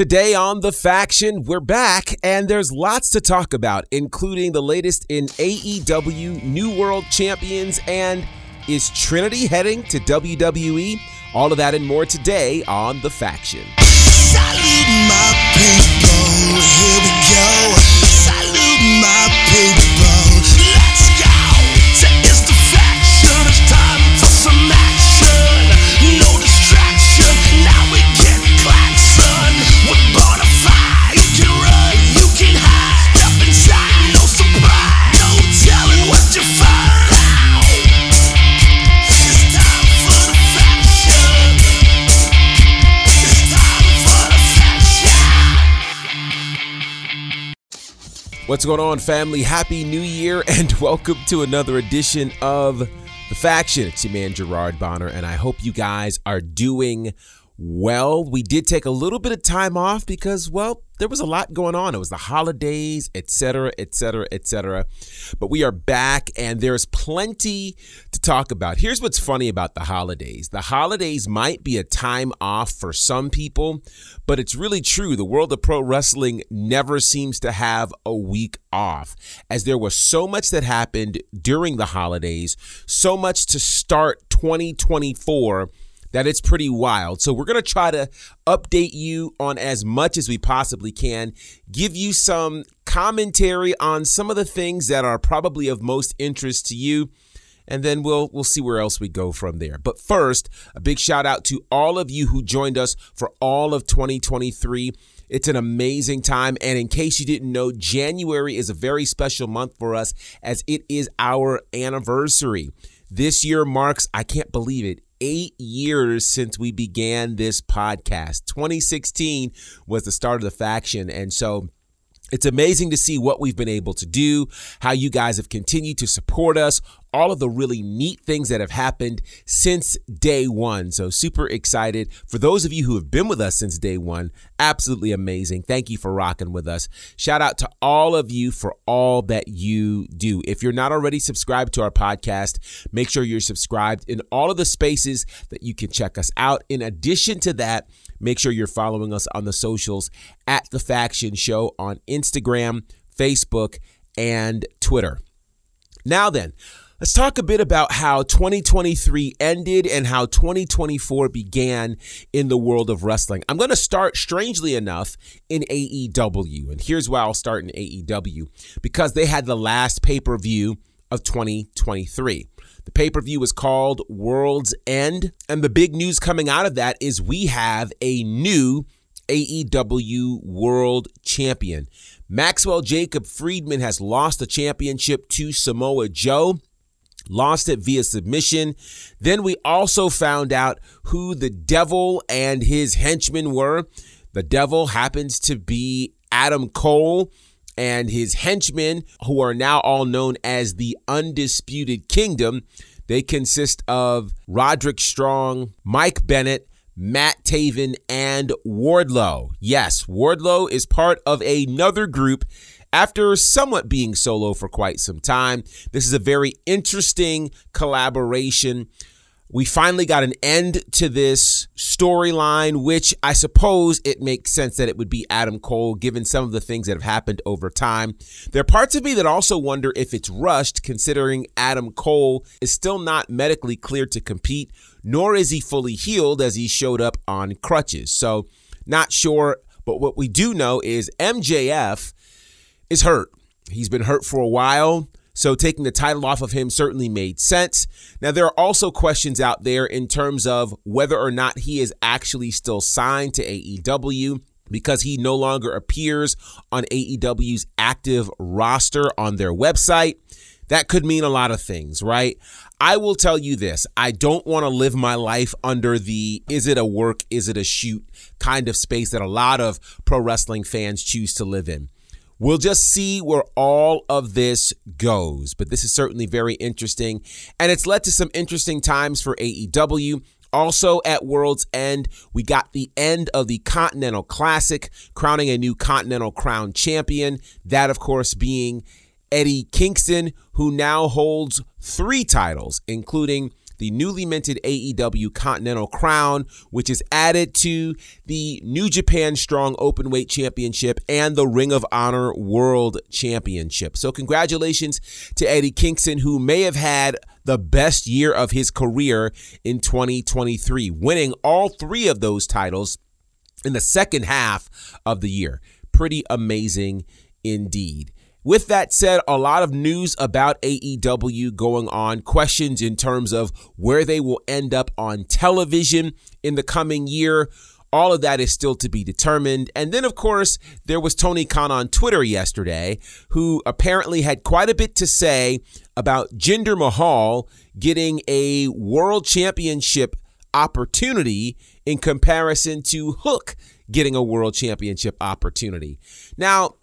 Today on The Faction, we're back and there's lots to talk about, including the latest in AEW New World Champions and is Trinity heading to WWE? All of that and more today on The Faction. Salute What's going on, family? Happy New Year and welcome to another edition of The Faction. It's your man, Gerard Bonner, and I hope you guys are doing well. We did take a little bit of time off because, well, there was a lot going on. It was the holidays, etc., etc., etc. But we are back and there's plenty to talk about. Here's what's funny about the holidays the holidays might be a time off for some people, but it's really true. The world of pro wrestling never seems to have a week off, as there was so much that happened during the holidays, so much to start 2024 that it's pretty wild. So we're going to try to update you on as much as we possibly can, give you some commentary on some of the things that are probably of most interest to you. And then we'll we'll see where else we go from there. But first, a big shout out to all of you who joined us for all of 2023. It's an amazing time. And in case you didn't know, January is a very special month for us as it is our anniversary. This year marks, I can't believe it, eight years since we began this podcast. 2016 was the start of the faction. And so it's amazing to see what we've been able to do, how you guys have continued to support us, all of the really neat things that have happened since day one. So, super excited. For those of you who have been with us since day one, absolutely amazing. Thank you for rocking with us. Shout out to all of you for all that you do. If you're not already subscribed to our podcast, make sure you're subscribed in all of the spaces that you can check us out. In addition to that, make sure you're following us on the socials at The Faction Show on Instagram, Facebook, and Twitter. Now then, let's talk a bit about how 2023 ended and how 2024 began in the world of wrestling. I'm going to start, strangely enough, in AEW. And here's why I'll start in AEW because they had the last pay per view of 2023. The pay per view was called World's End. And the big news coming out of that is we have a new AEW World Champion. Maxwell Jacob Friedman has lost the championship to Samoa Joe. Lost it via submission. Then we also found out who the devil and his henchmen were. The devil happens to be Adam Cole and his henchmen, who are now all known as the Undisputed Kingdom. They consist of Roderick Strong, Mike Bennett, Matt Taven, and Wardlow. Yes, Wardlow is part of another group after somewhat being solo for quite some time. This is a very interesting collaboration. We finally got an end to this storyline, which I suppose it makes sense that it would be Adam Cole, given some of the things that have happened over time. There are parts of me that also wonder if it's rushed, considering Adam Cole is still not medically cleared to compete, nor is he fully healed as he showed up on crutches. So, not sure. But what we do know is MJF is hurt. He's been hurt for a while. So taking the title off of him certainly made sense. Now, there are also questions out there in terms of whether or not he is actually still signed to AEW because he no longer appears on AEW's active roster on their website. That could mean a lot of things, right? I will tell you this I don't want to live my life under the is it a work, is it a shoot kind of space that a lot of pro wrestling fans choose to live in. We'll just see where all of this goes. But this is certainly very interesting. And it's led to some interesting times for AEW. Also at World's End, we got the end of the Continental Classic, crowning a new Continental Crown champion. That, of course, being Eddie Kingston, who now holds three titles, including the newly minted AEW Continental Crown, which is added to the New Japan Strong Openweight Championship and the Ring of Honor World Championship. So, congratulations to Eddie Kingston, who may have had the best year of his career in 2023, winning all three of those titles in the second half of the year. Pretty amazing indeed. With that said, a lot of news about AEW going on, questions in terms of where they will end up on television in the coming year. All of that is still to be determined. And then, of course, there was Tony Khan on Twitter yesterday, who apparently had quite a bit to say about Jinder Mahal getting a world championship opportunity in comparison to Hook getting a world championship opportunity. Now,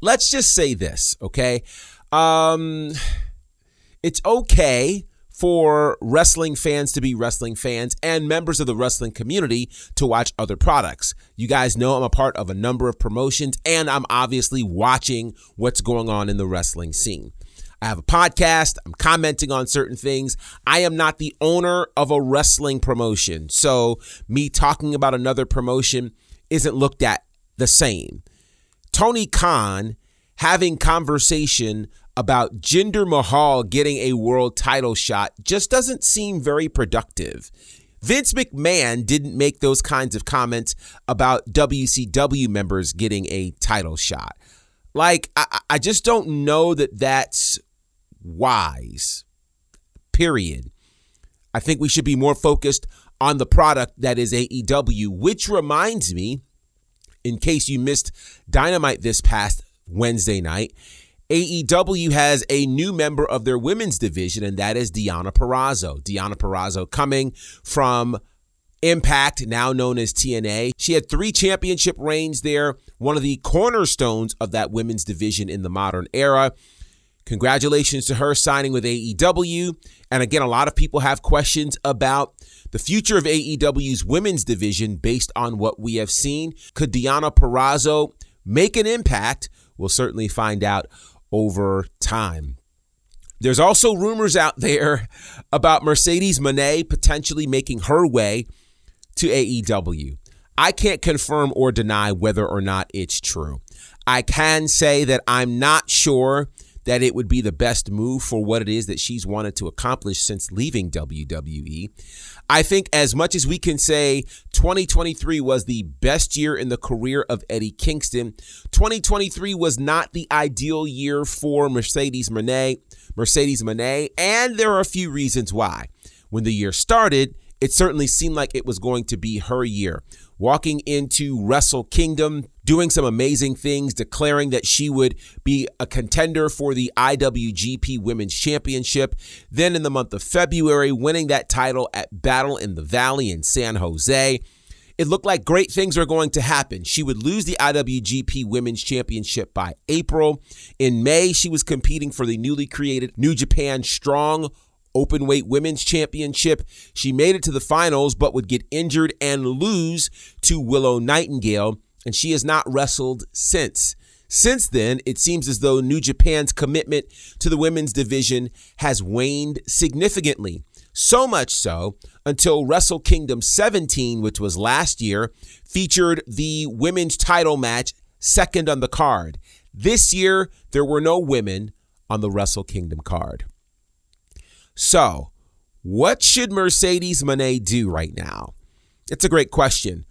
let's just say this, okay? Um, it's okay for wrestling fans to be wrestling fans and members of the wrestling community to watch other products. You guys know I'm a part of a number of promotions and I'm obviously watching what's going on in the wrestling scene. I have a podcast. I'm commenting on certain things. I am not the owner of a wrestling promotion. So, me talking about another promotion isn't looked at the same. Tony Khan having conversation about Jinder Mahal getting a world title shot just doesn't seem very productive. Vince McMahon didn't make those kinds of comments about WCW members getting a title shot. Like, I, I just don't know that that's wise, period. I think we should be more focused on the product that is AEW, which reminds me, in case you missed Dynamite this past Wednesday night, AEW has a new member of their women's division, and that is Deonna Purrazzo. Deonna Purrazzo coming from Impact, now known as TNA. She had three championship reigns there, one of the cornerstones of that women's division in the modern era. Congratulations to her signing with AEW. And again, a lot of people have questions about the future of AEW's women's division based on what we have seen. Could Deonna Purrazzo make an impact? We'll certainly find out over time. There's also rumors out there about Mercedes Moné potentially making her way to AEW. I can't confirm or deny whether or not it's true. I can say that I'm not sure that it would be the best move for what it is that she's wanted to accomplish since leaving WWE. I think as much as we can say 2023 was the best year in the career of Eddie Kingston, 2023 was not the ideal year for Mercedes Moné. Mercedes Moné, and there are a few reasons why. When the year started, it certainly seemed like it was going to be her year. Walking into Wrestle Kingdom, doing some amazing things, declaring that she would be a contender for the IWGP Women's Championship. Then in the month of February, winning that title at Battle in the Valley in San Jose. It looked like great things were going to happen. She would lose the IWGP Women's Championship by April. In May, she was competing for the newly created New Japan Strong open weight women's championship. She made it to the finals, but would get injured and lose to Willow Nightingale, and she has not wrestled since. Since then, it seems as though New Japan's commitment to the women's division has waned significantly. So much so until Wrestle Kingdom 17, which was last year, featured the women's title match second on the card. This year, there were no women on the Wrestle Kingdom card. So, what should Mercedes Moné do right now? It's a great question.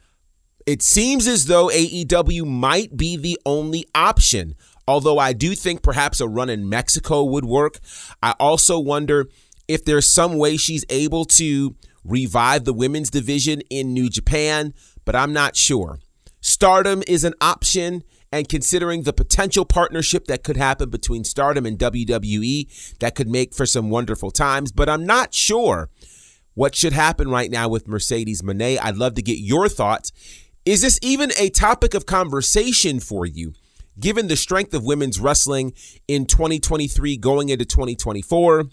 It seems as though AEW might be the only option, although I do think perhaps a run in Mexico would work. I also wonder if there's some way she's able to revive the women's division in New Japan, but I'm not sure. Stardom is an option. And considering the potential partnership that could happen between Stardom and WWE, that could make for some wonderful times. But I'm not sure what should happen right now with Mercedes Moné. I'd love to get your thoughts. Is this even a topic of conversation for you, given the strength of women's wrestling in 2023 going into 2024?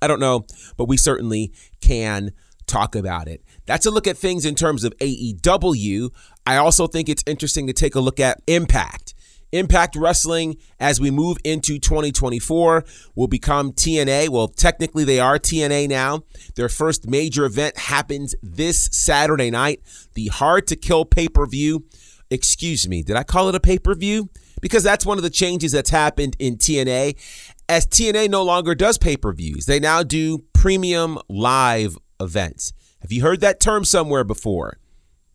I don't know, but we certainly can talk about it. That's a look at things in terms of AEW. I also think it's interesting to take a look at Impact. Impact Wrestling, as we move into 2024, will become TNA. Well, technically, they are TNA now. Their first major event happens this Saturday night, the Hard to Kill pay per view. Excuse me, did I call it a pay per view? Because that's one of the changes that's happened in TNA. As TNA no longer does pay per views, they now do premium live events. Have you heard that term somewhere before?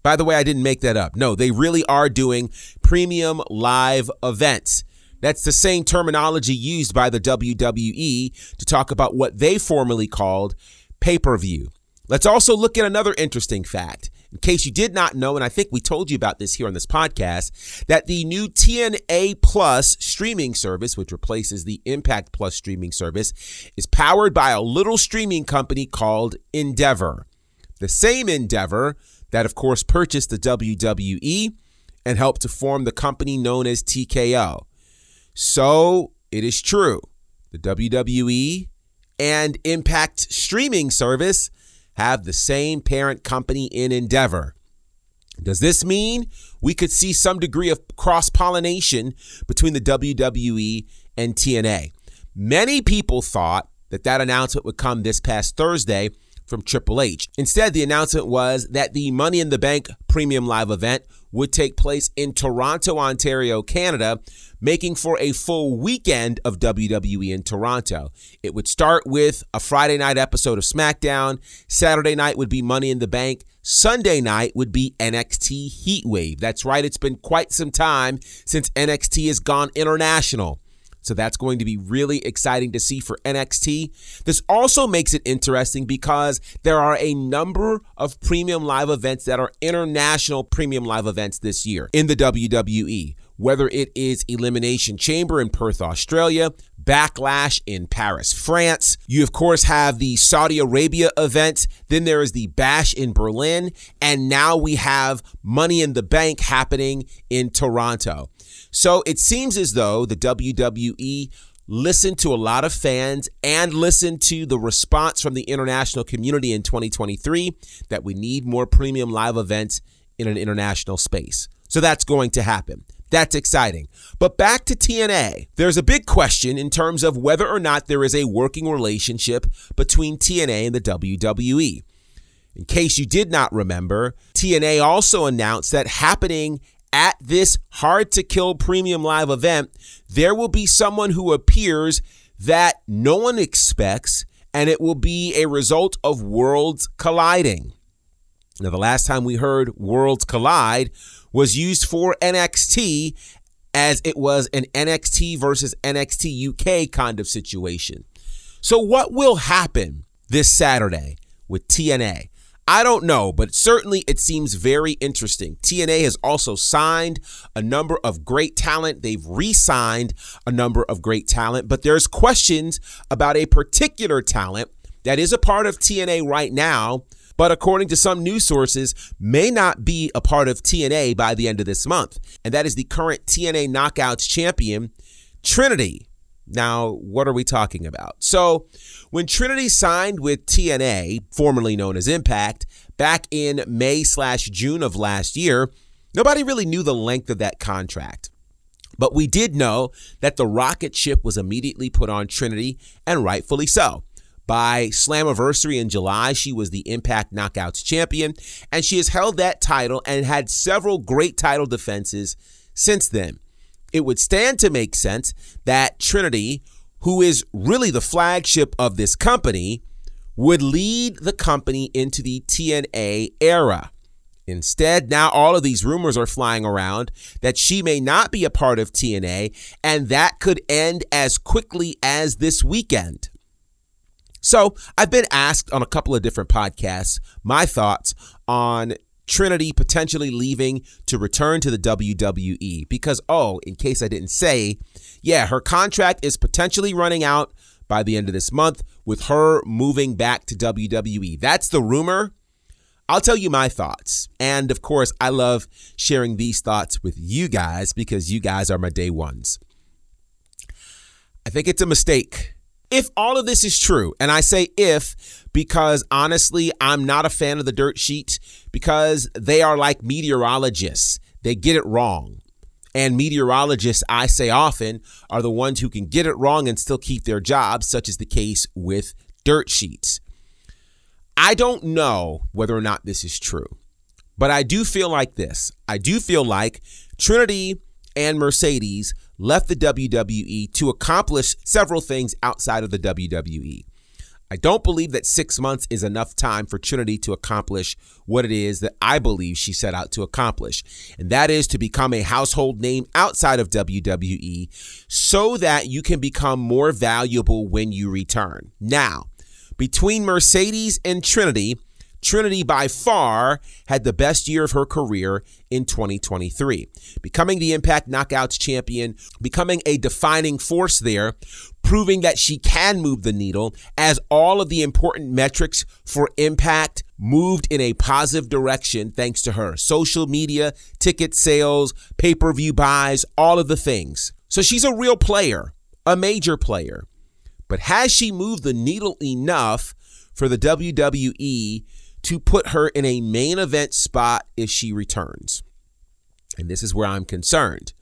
By the way, I didn't make that up. No, they really are doing premium live events. That's the same terminology used by the WWE to talk about what they formerly called pay per view. Let's also look at another interesting fact. In case you did not know, and I think we told you about this here on this podcast, that the new TNA Plus streaming service, which replaces the Impact Plus streaming service, is powered by a little streaming company called Endeavor. The same Endeavor that, of course, purchased the WWE and helped to form the company known as TKO. So it is true. The WWE and Impact streaming service have the same parent company in Endeavor. Does this mean we could see some degree of cross pollination between the WWE and TNA? Many people thought that that announcement would come this past Thursday from Triple H. Instead, the announcement was that the Money in the Bank Premium Live event would take place in Toronto, Ontario, Canada, making for a full weekend of WWE in Toronto. It would start with a Friday night episode of SmackDown, Saturday night would be Money in the Bank, Sunday night would be NXT Heatwave. That's right, it's been quite some time since NXT has gone international. So that's going to be really exciting to see for NXT. This also makes it interesting because there are a number of premium live events that are international premium live events this year in the WWE. Whether it is Elimination Chamber in Perth, Australia, Backlash in Paris, France. You, of course, have the Saudi Arabia event. Then there is the Bash in Berlin. And now we have Money in the Bank happening in Toronto. So it seems as though the WWE listened to a lot of fans and listened to the response from the international community in 2023 that we need more premium live events in an international space. So that's going to happen. That's exciting. But back to TNA. There's a big question in terms of whether or not there is a working relationship between TNA and the WWE. In case you did not remember, TNA also announced that happening at this hard to kill premium live event, there will be someone who appears that no one expects, and it will be a result of worlds colliding. Now, the last time we heard worlds collide was used for NXT as it was an NXT versus NXT UK kind of situation. So, what will happen this Saturday with TNA? I don't know, but certainly it seems very interesting. TNA has also signed a number of great talent. They've re signed a number of great talent, but there's questions about a particular talent that is a part of TNA right now, but according to some news sources, may not be a part of TNA by the end of this month. And that is the current TNA Knockouts champion, Trinity. Now, what are we talking about? So, when Trinity signed with TNA, formerly known as Impact, back in May slash June of last year, nobody really knew the length of that contract. But we did know that the rocket ship was immediately put on Trinity, and rightfully so. By Slammiversary in July, she was the Impact Knockouts champion, and she has held that title and had several great title defenses since then it would stand to make sense that Trinity, who is really the flagship of this company, would lead the company into the TNA era. Instead, now all of these rumors are flying around that she may not be a part of TNA, and that could end as quickly as this weekend. So, I've been asked on a couple of different podcasts my thoughts on Trinity potentially leaving to return to the WWE because, oh, in case I didn't say, yeah, her contract is potentially running out by the end of this month with her moving back to WWE. That's the rumor. I'll tell you my thoughts. And of course, I love sharing these thoughts with you guys because you guys are my day ones. I think it's a mistake. If all of this is true, and I say if because honestly, I'm not a fan of the dirt sheet because they are like meteorologists. They get it wrong. And meteorologists, I say often, are the ones who can get it wrong and still keep their jobs, such as the case with dirt sheets. I don't know whether or not this is true, but I do feel like this. I do feel like Trinity and Mercedes left the WWE to accomplish several things outside of the WWE. I don't believe that six months is enough time for Trinity to accomplish what it is that I believe she set out to accomplish, and that is to become a household name outside of WWE so that you can become more valuable when you return. Now, between Mercedes and Trinity, Trinity by far had the best year of her career in 2023, becoming the Impact Knockouts champion, becoming a defining force there, proving that she can move the needle as all of the important metrics for Impact moved in a positive direction thanks to her. Social media, ticket sales, pay per view buys, all of the things. So she's a real player, a major player. But has she moved the needle enough for the WWE to put her in a main event spot if she returns. And this is where I'm concerned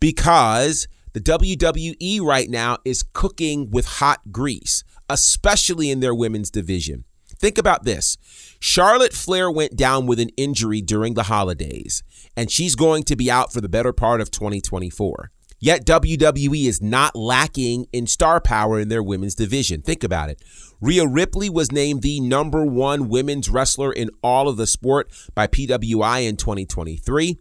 because the WWE right now is cooking with hot grease, especially in their women's division. Think about this Charlotte Flair went down with an injury during the holidays, and she's going to be out for the better part of 2024. Yet WWE is not lacking in star power in their women's division. Think about it. Rhea Ripley was named the number one women's wrestler in all of the sport by PWI in 2023.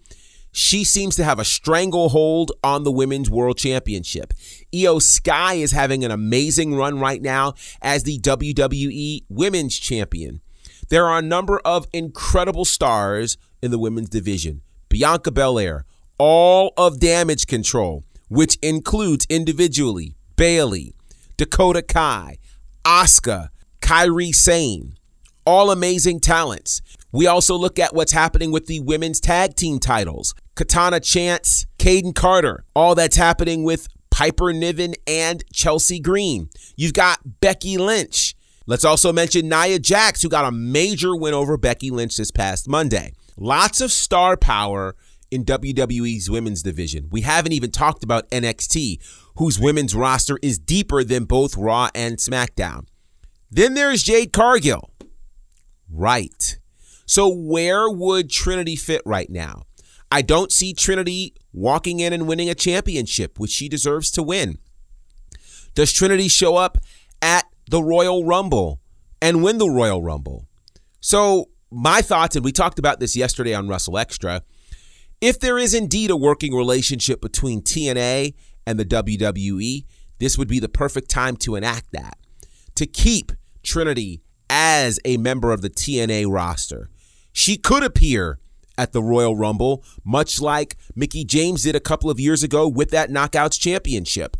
She seems to have a stranglehold on the Women's World Championship. Iyo Sky is having an amazing run right now as the WWE Women's Champion. There are a number of incredible stars in the women's division. Bianca Belair, all of damage control, which includes individually Bayley, Dakota Kai, Asuka, Kairi Sane, all amazing talents. We also look at what's happening with the women's tag team titles. Katana Chance, Kayden Carter, all that's happening with Piper Niven and Chelsea Green. You've got Becky Lynch. Let's also mention Nia Jax, who got a major win over Becky Lynch this past Monday. Lots of star power in WWE's women's division. We haven't even talked about NXT, whose women's roster is deeper than both Raw and SmackDown. Then there's Jade Cargill. Right. So, where would Trinity fit right now? I don't see Trinity walking in and winning a championship, which she deserves to win. Does Trinity show up at the Royal Rumble and win the Royal Rumble? So, my thoughts, and we talked about this yesterday on Russell Extra, if there is indeed a working relationship between TNA and the WWE, this would be the perfect time to enact that. To keep Trinity as a member of the TNA roster. She could appear at the Royal Rumble, much like Mickie James did a couple of years ago with that Knockouts Championship,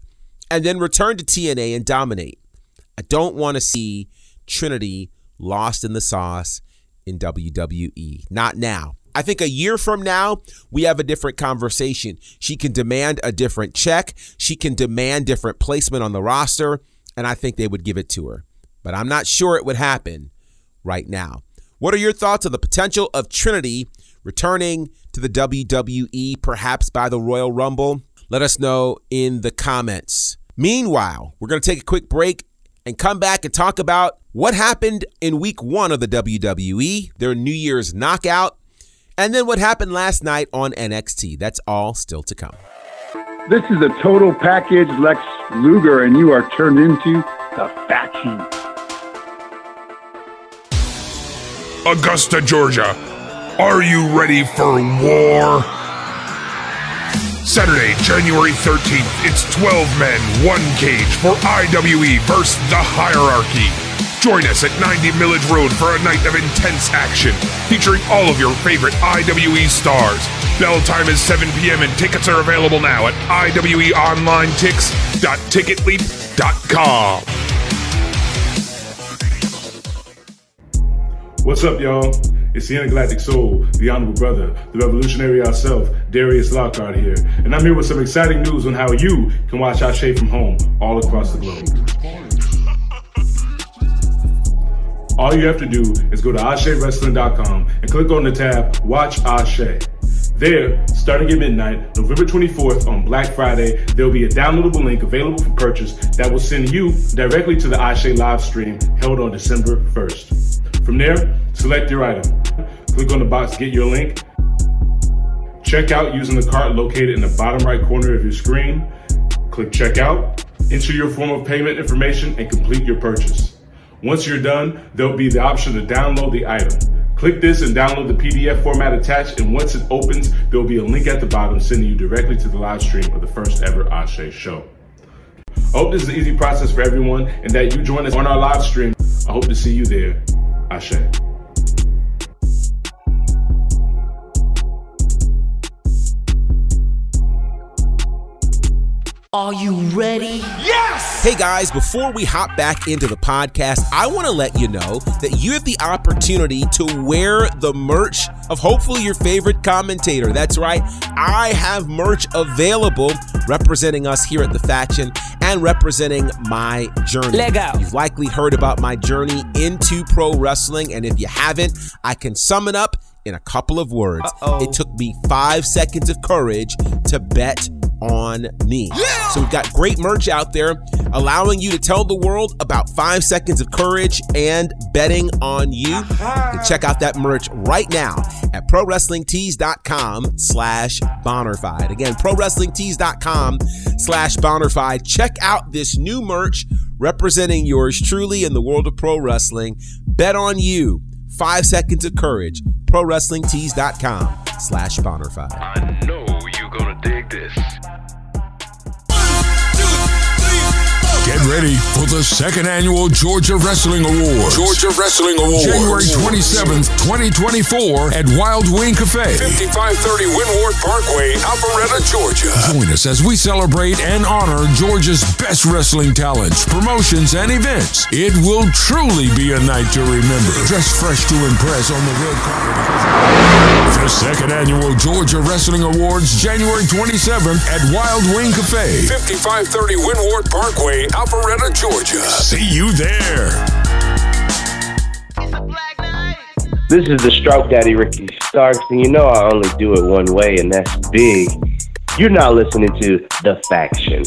and then return to TNA and dominate. I don't want to see Trinity lost in the sauce in WWE. Not now. I think a year from now, we have a different conversation. She can demand a different check. She can demand different placement on the roster, and I think they would give it to her. But I'm not sure it would happen right now. What are your thoughts on the potential of Trinity returning to the WWE, perhaps by the Royal Rumble? Let us know in the comments. Meanwhile, we're going to take a quick break and come back and talk about what happened in week one of the WWE, their New Year's knockout, and then what happened last night on NXT. That's all still to come. This is a total package Lex Luger, and you are turned into the faction. Augusta, Georgia. Are you ready for war? Saturday, January 13th, it's 12 men, one cage for IWE versus the Hierarchy. Join us at 90 Milledge Road for a night of intense action, featuring all of your favorite IWE stars. Bell time is 7 p.m. and tickets are available now at iweonlinetix.ticketleap.com. What's up, y'all? It's the Intergalactic Soul, the Honorable Brother, the Revolutionary ourselves, Darius Lockhart here, and I'm here with some exciting news on how you can watch our shape from home all across the globe. All you have to do is go to AsheWrestling.com and click on the tab Watch Ashe. There, starting at midnight, November 24th on Black Friday, there will be a downloadable link available for purchase that will send you directly to the Ashe live stream held on December 1st. From there, select your item. Click on the box Get Your Link. Check out using the cart located in the bottom right corner of your screen. Click Checkout, enter your form of payment information, and complete your purchase. Once you're done, there'll be the option to download the item. Click this and download the PDF format attached, and once it opens, there'll be a link at the bottom sending you directly to the live stream of the first ever Ashe show. I hope this is an easy process for everyone and that you join us on our live stream. I hope to see you there. Ashe. Are you ready? Yes! Hey guys, before we hop back into the podcast, I want to let you know that you have the opportunity to wear the merch of hopefully your favorite commentator. That's right, I have merch available representing us here at The Faction and representing my journey. Lego. You've likely heard about my journey into pro wrestling, and if you haven't, I can sum it up in a couple of words. Uh-oh. It took me five seconds of courage to bet on me. Yeah! So we've got great merch out there allowing you to tell the world about five seconds of courage and betting on you. You can check out that merch right now at prowrestlingtees.com slash bonnerfied. Again, prowrestlingtees.com slash bonnerfied. Check out this new merch representing yours truly in the world of pro wrestling. Bet on you. Five seconds of courage. ProWrestlingTees.com slash bonnerfied. I know you're gonna dig this. Ready for the second annual Georgia Wrestling Awards. Georgia Wrestling Awards. January 27th, 2024 at Wild Wing Cafe. 5530 Windward Parkway, Alpharetta, Georgia. Join us as we celebrate and honor Georgia's best wrestling talents, promotions, and events. It will truly be a night to remember. Dress fresh to impress on the red carpet. The second annual Georgia Wrestling Awards, January 27th at Wild Wing Cafe. 5530 Windward Parkway, Alpharetta, Georgia. See you there. This is the Stroke Daddy Ricky Starks, and you know I only do it one way, and that's big. You're not listening to The Faction.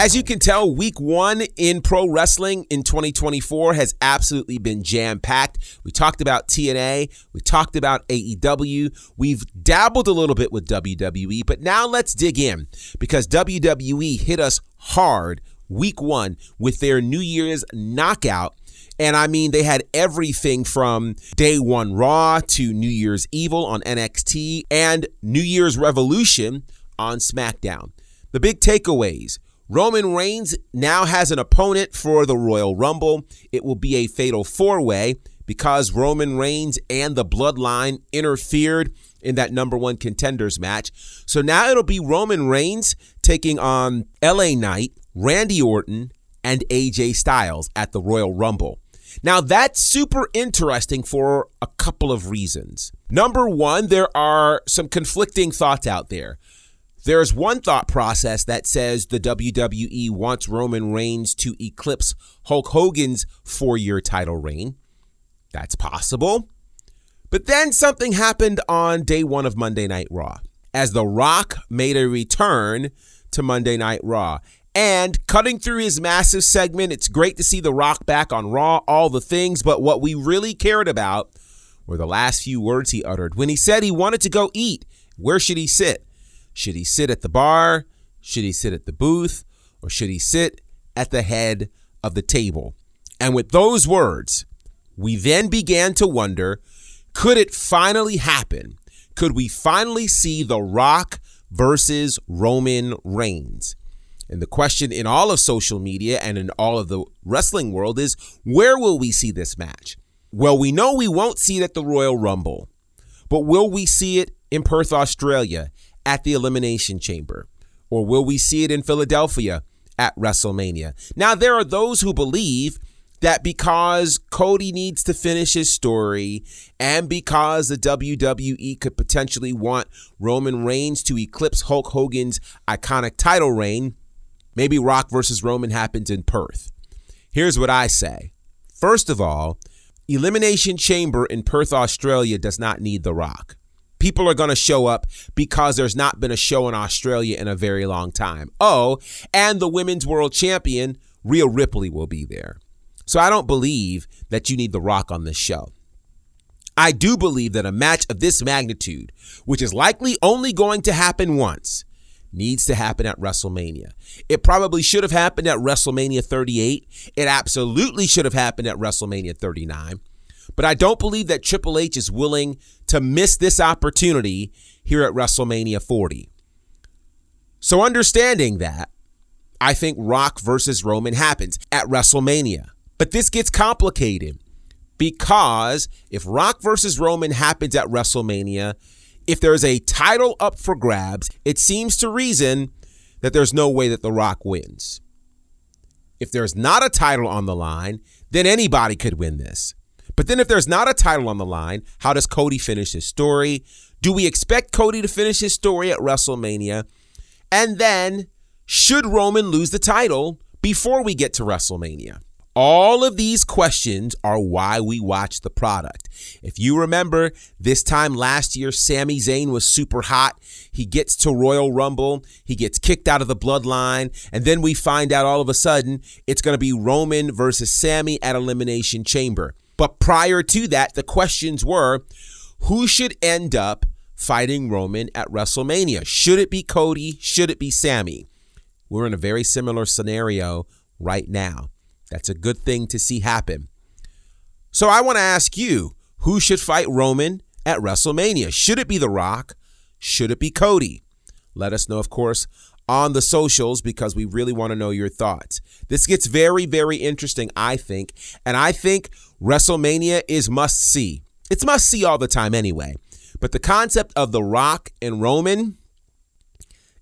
As you can tell, week one in pro wrestling in 2024 has absolutely been jam packed. We talked about TNA, we talked about AEW, we've dabbled a little bit with WWE, but now let's dig in because WWE hit us hard week one with their New Year's knockout. And I mean, they had everything from day one Raw to New Year's Evil on NXT and New Year's Revolution on SmackDown. The big takeaways Roman Reigns now has an opponent for the Royal Rumble. It will be a fatal four way because Roman Reigns and the bloodline interfered in that number one contenders match. So now it'll be Roman Reigns taking on LA Knight, Randy Orton, and AJ Styles at the Royal Rumble. Now, that's super interesting for a couple of reasons. Number one, there are some conflicting thoughts out there. There's one thought process that says the WWE wants Roman Reigns to eclipse Hulk Hogan's four year title reign. That's possible. But then something happened on day one of Monday Night Raw as The Rock made a return to Monday Night Raw. And cutting through his massive segment, it's great to see The Rock back on Raw, all the things, but what we really cared about were the last few words he uttered. When he said he wanted to go eat, where should he sit? Should he sit at the bar? Should he sit at the booth? Or should he sit at the head of the table? And with those words, we then began to wonder could it finally happen? Could we finally see The Rock versus Roman Reigns? And the question in all of social media and in all of the wrestling world is where will we see this match? Well, we know we won't see it at the Royal Rumble, but will we see it in Perth, Australia at the Elimination Chamber? Or will we see it in Philadelphia at WrestleMania? Now, there are those who believe that because Cody needs to finish his story and because the WWE could potentially want Roman Reigns to eclipse Hulk Hogan's iconic title reign, maybe Rock versus Roman happens in Perth. Here's what I say. First of all, Elimination Chamber in Perth, Australia does not need The Rock. People are going to show up because there's not been a show in Australia in a very long time. Oh, and the women's world champion, Rhea Ripley, will be there. So I don't believe that you need The Rock on this show. I do believe that a match of this magnitude, which is likely only going to happen once, needs to happen at WrestleMania. It probably should have happened at WrestleMania 38. It absolutely should have happened at WrestleMania 39. But I don't believe that Triple H is willing to miss this opportunity here at WrestleMania 40. So, understanding that, I think Rock versus Roman happens at WrestleMania. But this gets complicated because if Rock versus Roman happens at WrestleMania, if there's a title up for grabs, it seems to reason that there's no way that The Rock wins. If there's not a title on the line, then anybody could win this. But then if there's not a title on the line, how does Cody finish his story? Do we expect Cody to finish his story at WrestleMania? And then, should Roman lose the title before we get to WrestleMania? All of these questions are why we watch the product. If you remember, this time last year, Sami Zayn was super hot. He gets to Royal Rumble, he gets kicked out of the bloodline, and then we find out all of a sudden it's going to be Roman versus Sami at Elimination Chamber. But prior to that, the questions were who should end up fighting Roman at WrestleMania? Should it be Cody? Should it be Sami? We're in a very similar scenario right now. That's a good thing to see happen. So I want to ask you who should fight Roman at WrestleMania? Should it be The Rock? Should it be Cody? Let us know, of course, on the socials because we really want to know your thoughts. This gets very, very interesting, I think. And I think WrestleMania is must see. It's must see all the time anyway. But the concept of The Rock and Roman,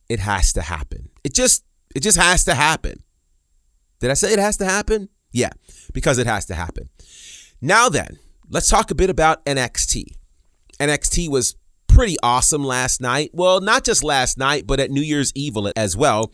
it has to happen. It just it just has to happen. Did I say it has to happen? Yeah, because it has to happen. Now then, let's talk a bit about NXT. NXT was pretty awesome last night. Well, not just last night, but at New Year's Eve as well.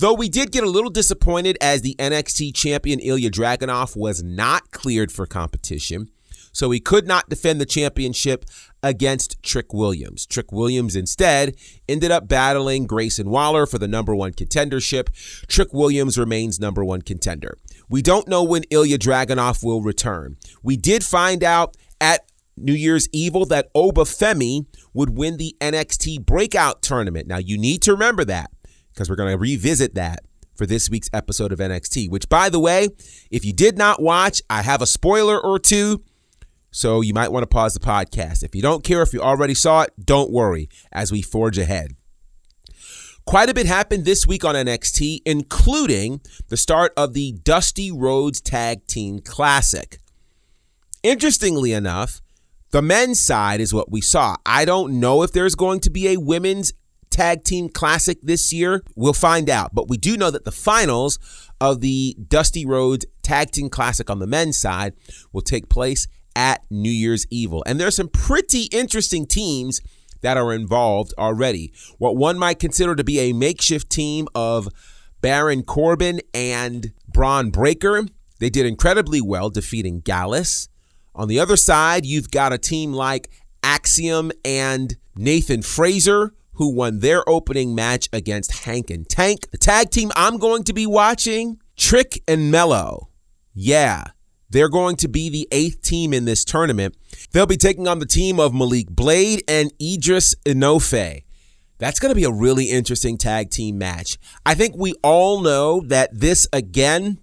Though we did get a little disappointed as the NXT champion Ilja Dragunov was not cleared for competition. So he could not defend the championship against Trick Williams. Trick Williams instead ended up battling Grayson Waller for the number one contendership. Trick Williams remains number one contender. We don't know when Ilja Dragunov will return. We did find out at New Year's Evil that Oba Femi would win the NXT Breakout Tournament. Now, you need to remember that because we're going to revisit that for this week's episode of NXT, which, by the way, if you did not watch, I have a spoiler or two so you might want to pause the podcast. If you don't care if you already saw it, don't worry as we forge ahead. Quite a bit happened this week on NXT, including the start of the Dusty Rhodes Tag Team Classic. Interestingly enough, the men's side is what we saw. I don't know if there's going to be a women's tag team classic this year. We'll find out. But we do know that the finals of the Dusty Rhodes Tag Team Classic on the men's side will take place at New Year's Evil. And there's some pretty interesting teams that are involved already. What one might consider to be a makeshift team of Baron Corbin and Bron Breakker. They did incredibly well defeating Gallus. On the other side, you've got a team like Axiom and Nathan Frazer, who won their opening match against Hank and Tank. The tag team I'm going to be watching, Trick and Mello. Yeah, they're going to be the eighth team in this tournament. They'll be taking on the team of Malik Blade and Idris Enofe. That's going to be a really interesting tag team match. I think we all know that this, again,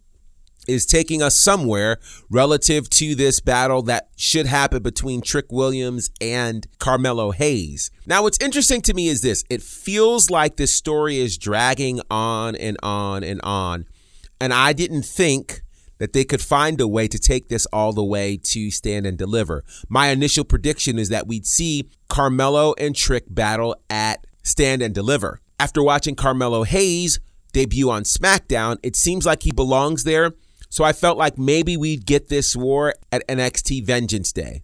is taking us somewhere relative to this battle that should happen between Trick Williams and Carmelo Hayes. Now, what's interesting to me is this it feels like this story is dragging on and on and on. And I didn't think that they could find a way to take this all the way to stand and deliver. My initial prediction is that we'd see Carmelo and Trick battle at stand and deliver. After watching Carmelo Hayes debut on SmackDown, it seems like he belongs there. So I felt like maybe we'd get this war at NXT Vengeance Day.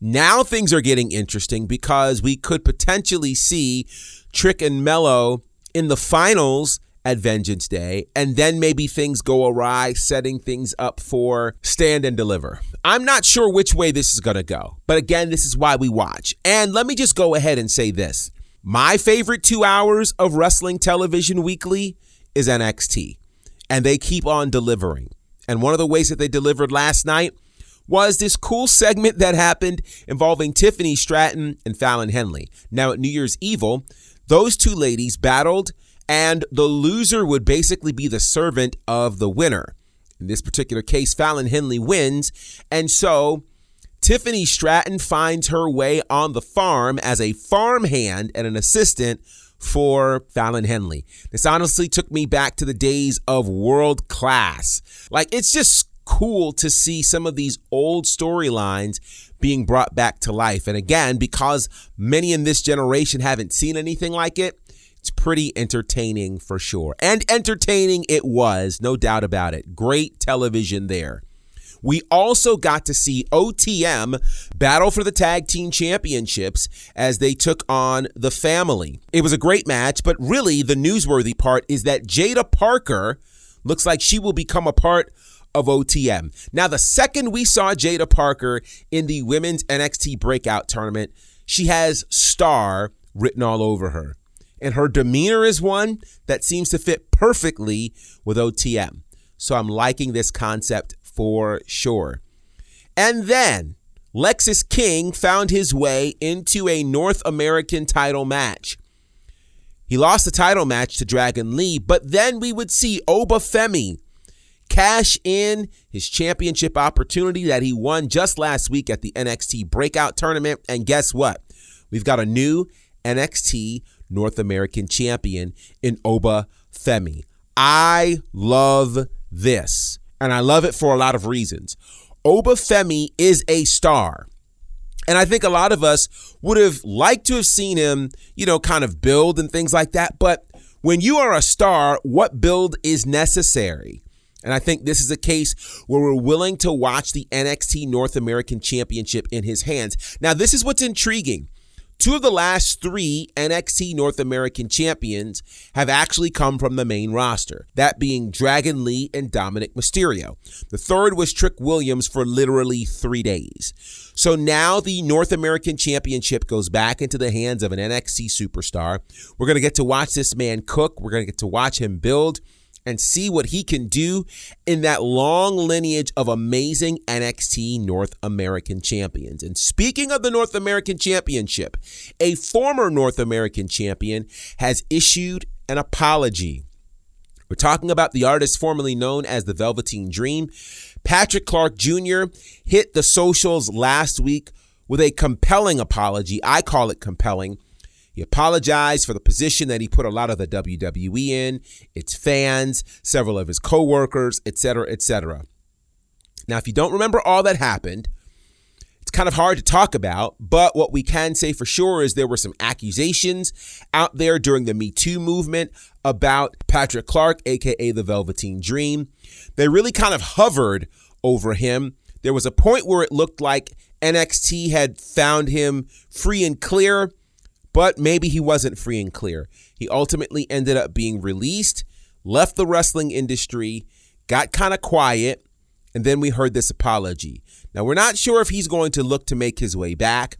Now things are getting interesting because we could potentially see Trick and Mello in the finals at Vengeance Day, and then maybe things go awry, setting things up for stand and deliver. I'm not sure which way this is going to go, but again, this is why we watch. And let me just go ahead and say this my favorite two hours of wrestling television weekly is NXT, and they keep on delivering. And one of the ways that they delivered last night was this cool segment that happened involving Tiffany Stratton and Fallon Henley. Now, at New Year's Evil, those two ladies battled, and the loser would basically be the servant of the winner. In this particular case, Fallon Henley wins, and so Tiffany Stratton finds her way on the farm as a farmhand and an assistant for Fallon Henley. This honestly took me back to the days of world class. Like, it's just cool to see some of these old storylines being brought back to life. And again, because many in this generation haven't seen anything like it, it's pretty entertaining for sure. And entertaining it was, no doubt about it. Great television there. We also got to see OTM battle for the tag team championships as they took on the family. It was a great match, but really the newsworthy part is that Jaida Parker looks like she will become a part of OTM. Now, the second we saw Jaida Parker in the women's NXT breakout tournament, she has star written all over her. And her demeanor is one that seems to fit perfectly with OTM. So I'm liking this concept for sure. And then Lexis King found his way into a North American title match. He lost the title match to Dragon Lee, but then we would see Oba Femi cash in his championship opportunity that he won just last week at the NXT Breakout Tournament. And guess what? We've got a new NXT North American champion in Oba Femi. I love this and I love it for a lot of reasons. Oba Femi is a star. And I think a lot of us would have liked to have seen him, you know, kind of build and things like that. But when you are a star, what build is necessary? And I think this is a case where we're willing to watch the NXT North American Championship in his hands. Now, this is what's intriguing. Two of the last three NXT North American champions have actually come from the main roster, that being Dragon Lee and Dominik Mysterio. The third was Trick Williams for literally three days. So now the North American Championship goes back into the hands of an NXT superstar. We're going to get to watch this man cook, we're going to get to watch him build and see what he can do in that long lineage of amazing NXT North American champions. And speaking of the North American Championship, a former North American champion has issued an apology. We're talking about the artist formerly known as the Velveteen Dream. Patrick Clark Jr. hit the socials last week with a compelling apology. I call it compelling he apologized for the position that he put a lot of the WWE in, its fans, several of his coworkers, etc., etc. Now, if you don't remember all that happened, it's kind of hard to talk about, but what we can say for sure is there were some accusations out there during the Me Too movement about Patrick Clark, aka the Velveteen Dream. They really kind of hovered over him. There was a point where it looked like NXT had found him free and clear but maybe he wasn't free and clear. He ultimately ended up being released, left the wrestling industry, got kind of quiet, and then we heard this apology. Now, we're not sure if he's going to look to make his way back,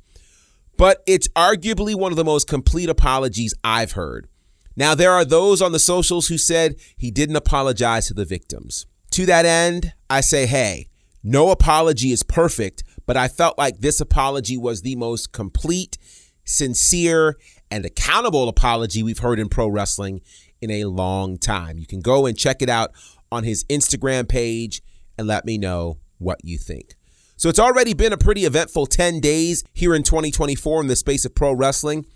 but it's arguably one of the most complete apologies I've heard. Now, there are those on the socials who said he didn't apologize to the victims. To that end, I say, hey, no apology is perfect, but I felt like this apology was the most complete sincere, and accountable apology we've heard in pro wrestling in a long time. You can go and check it out on his Instagram page and let me know what you think. So it's already been a pretty eventful 10 days here in 2024 in the space of pro wrestling.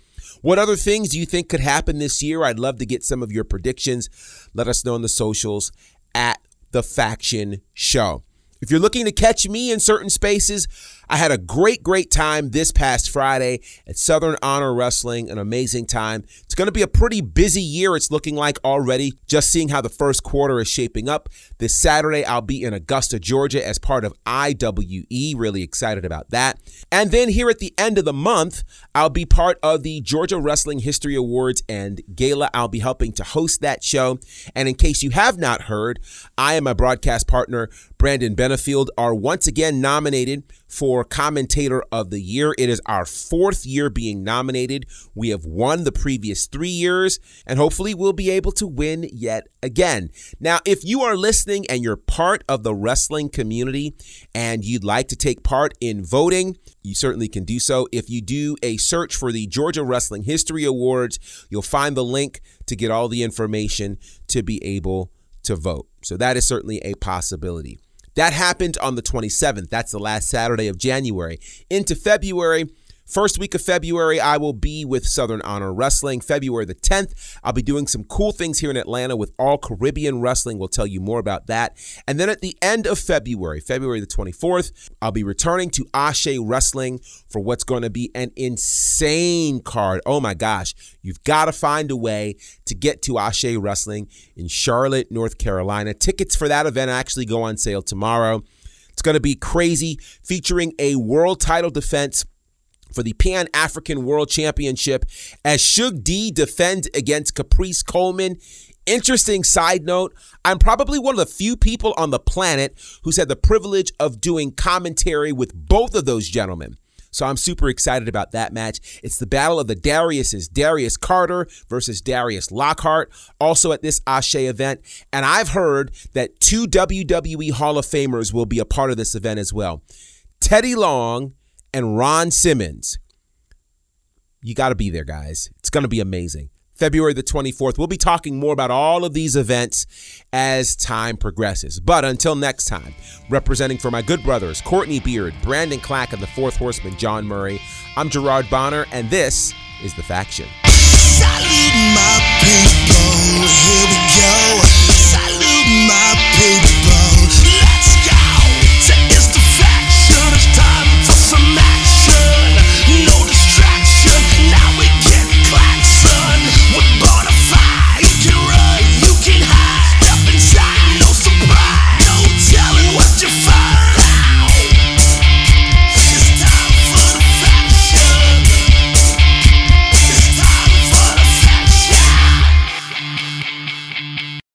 What other things do you think could happen this year? I'd love to get some of your predictions. Let us know on the socials at the Faction Show. If you're looking to catch me in certain spaces, I had a great, great time this past Friday at Southern Honor Wrestling, an amazing time. It's going to be a pretty busy year, it's looking like already, just seeing how the first quarter is shaping up. This Saturday, I'll be in Augusta, Georgia as part of IWE. Really excited about that. And then here at the end of the month, I'll be part of the Georgia Wrestling History Awards and Gala. I'll be helping to host that show. And in case you have not heard, I and my broadcast partner, Brandon Benefield, are once again nominated for Commentator of the Year. It is our fourth year being nominated. We have won the previous three years, and hopefully we'll be able to win yet again. Now, if you are listening and you're part of the wrestling community and you'd like to take part in voting, you certainly can do so. If you do a search for the Georgia Wrestling History Awards, you'll find the link to get all the information to be able to vote. So that is certainly a possibility. That happened on the 27th. That's the last Saturday of January. Into February, First week of February, I will be with Southern Honor Wrestling. February the 10th, I'll be doing some cool things here in Atlanta with All Caribbean Wrestling. We'll tell you more about that. And then at the end of February, February the 24th, I'll be returning to Ashe Wrestling for what's going to be an insane card. Oh my gosh, you've got to find a way to get to Ashe Wrestling in Charlotte, North Carolina. Tickets for that event actually go on sale tomorrow. It's going to be crazy, featuring a world title defense for the Pan African World Championship as Shug D defends against Caprice Coleman. Interesting side note I'm probably one of the few people on the planet who's had the privilege of doing commentary with both of those gentlemen. So I'm super excited about that match. It's the battle of the Dariuses, Darius Carter versus Darius Lockhart, also at this Ashe event. And I've heard that two WWE Hall of Famers will be a part of this event as well. Teddy Long and Ron Simmons. You got to be there, guys. It's going to be amazing. February the 24th. We'll be talking more about all of these events as time progresses. But until next time, representing for my good brothers, Courtney Beard, Brandon Clack, and the fourth horseman, John Murray, I'm Gerard Bonner, and this is The Faction.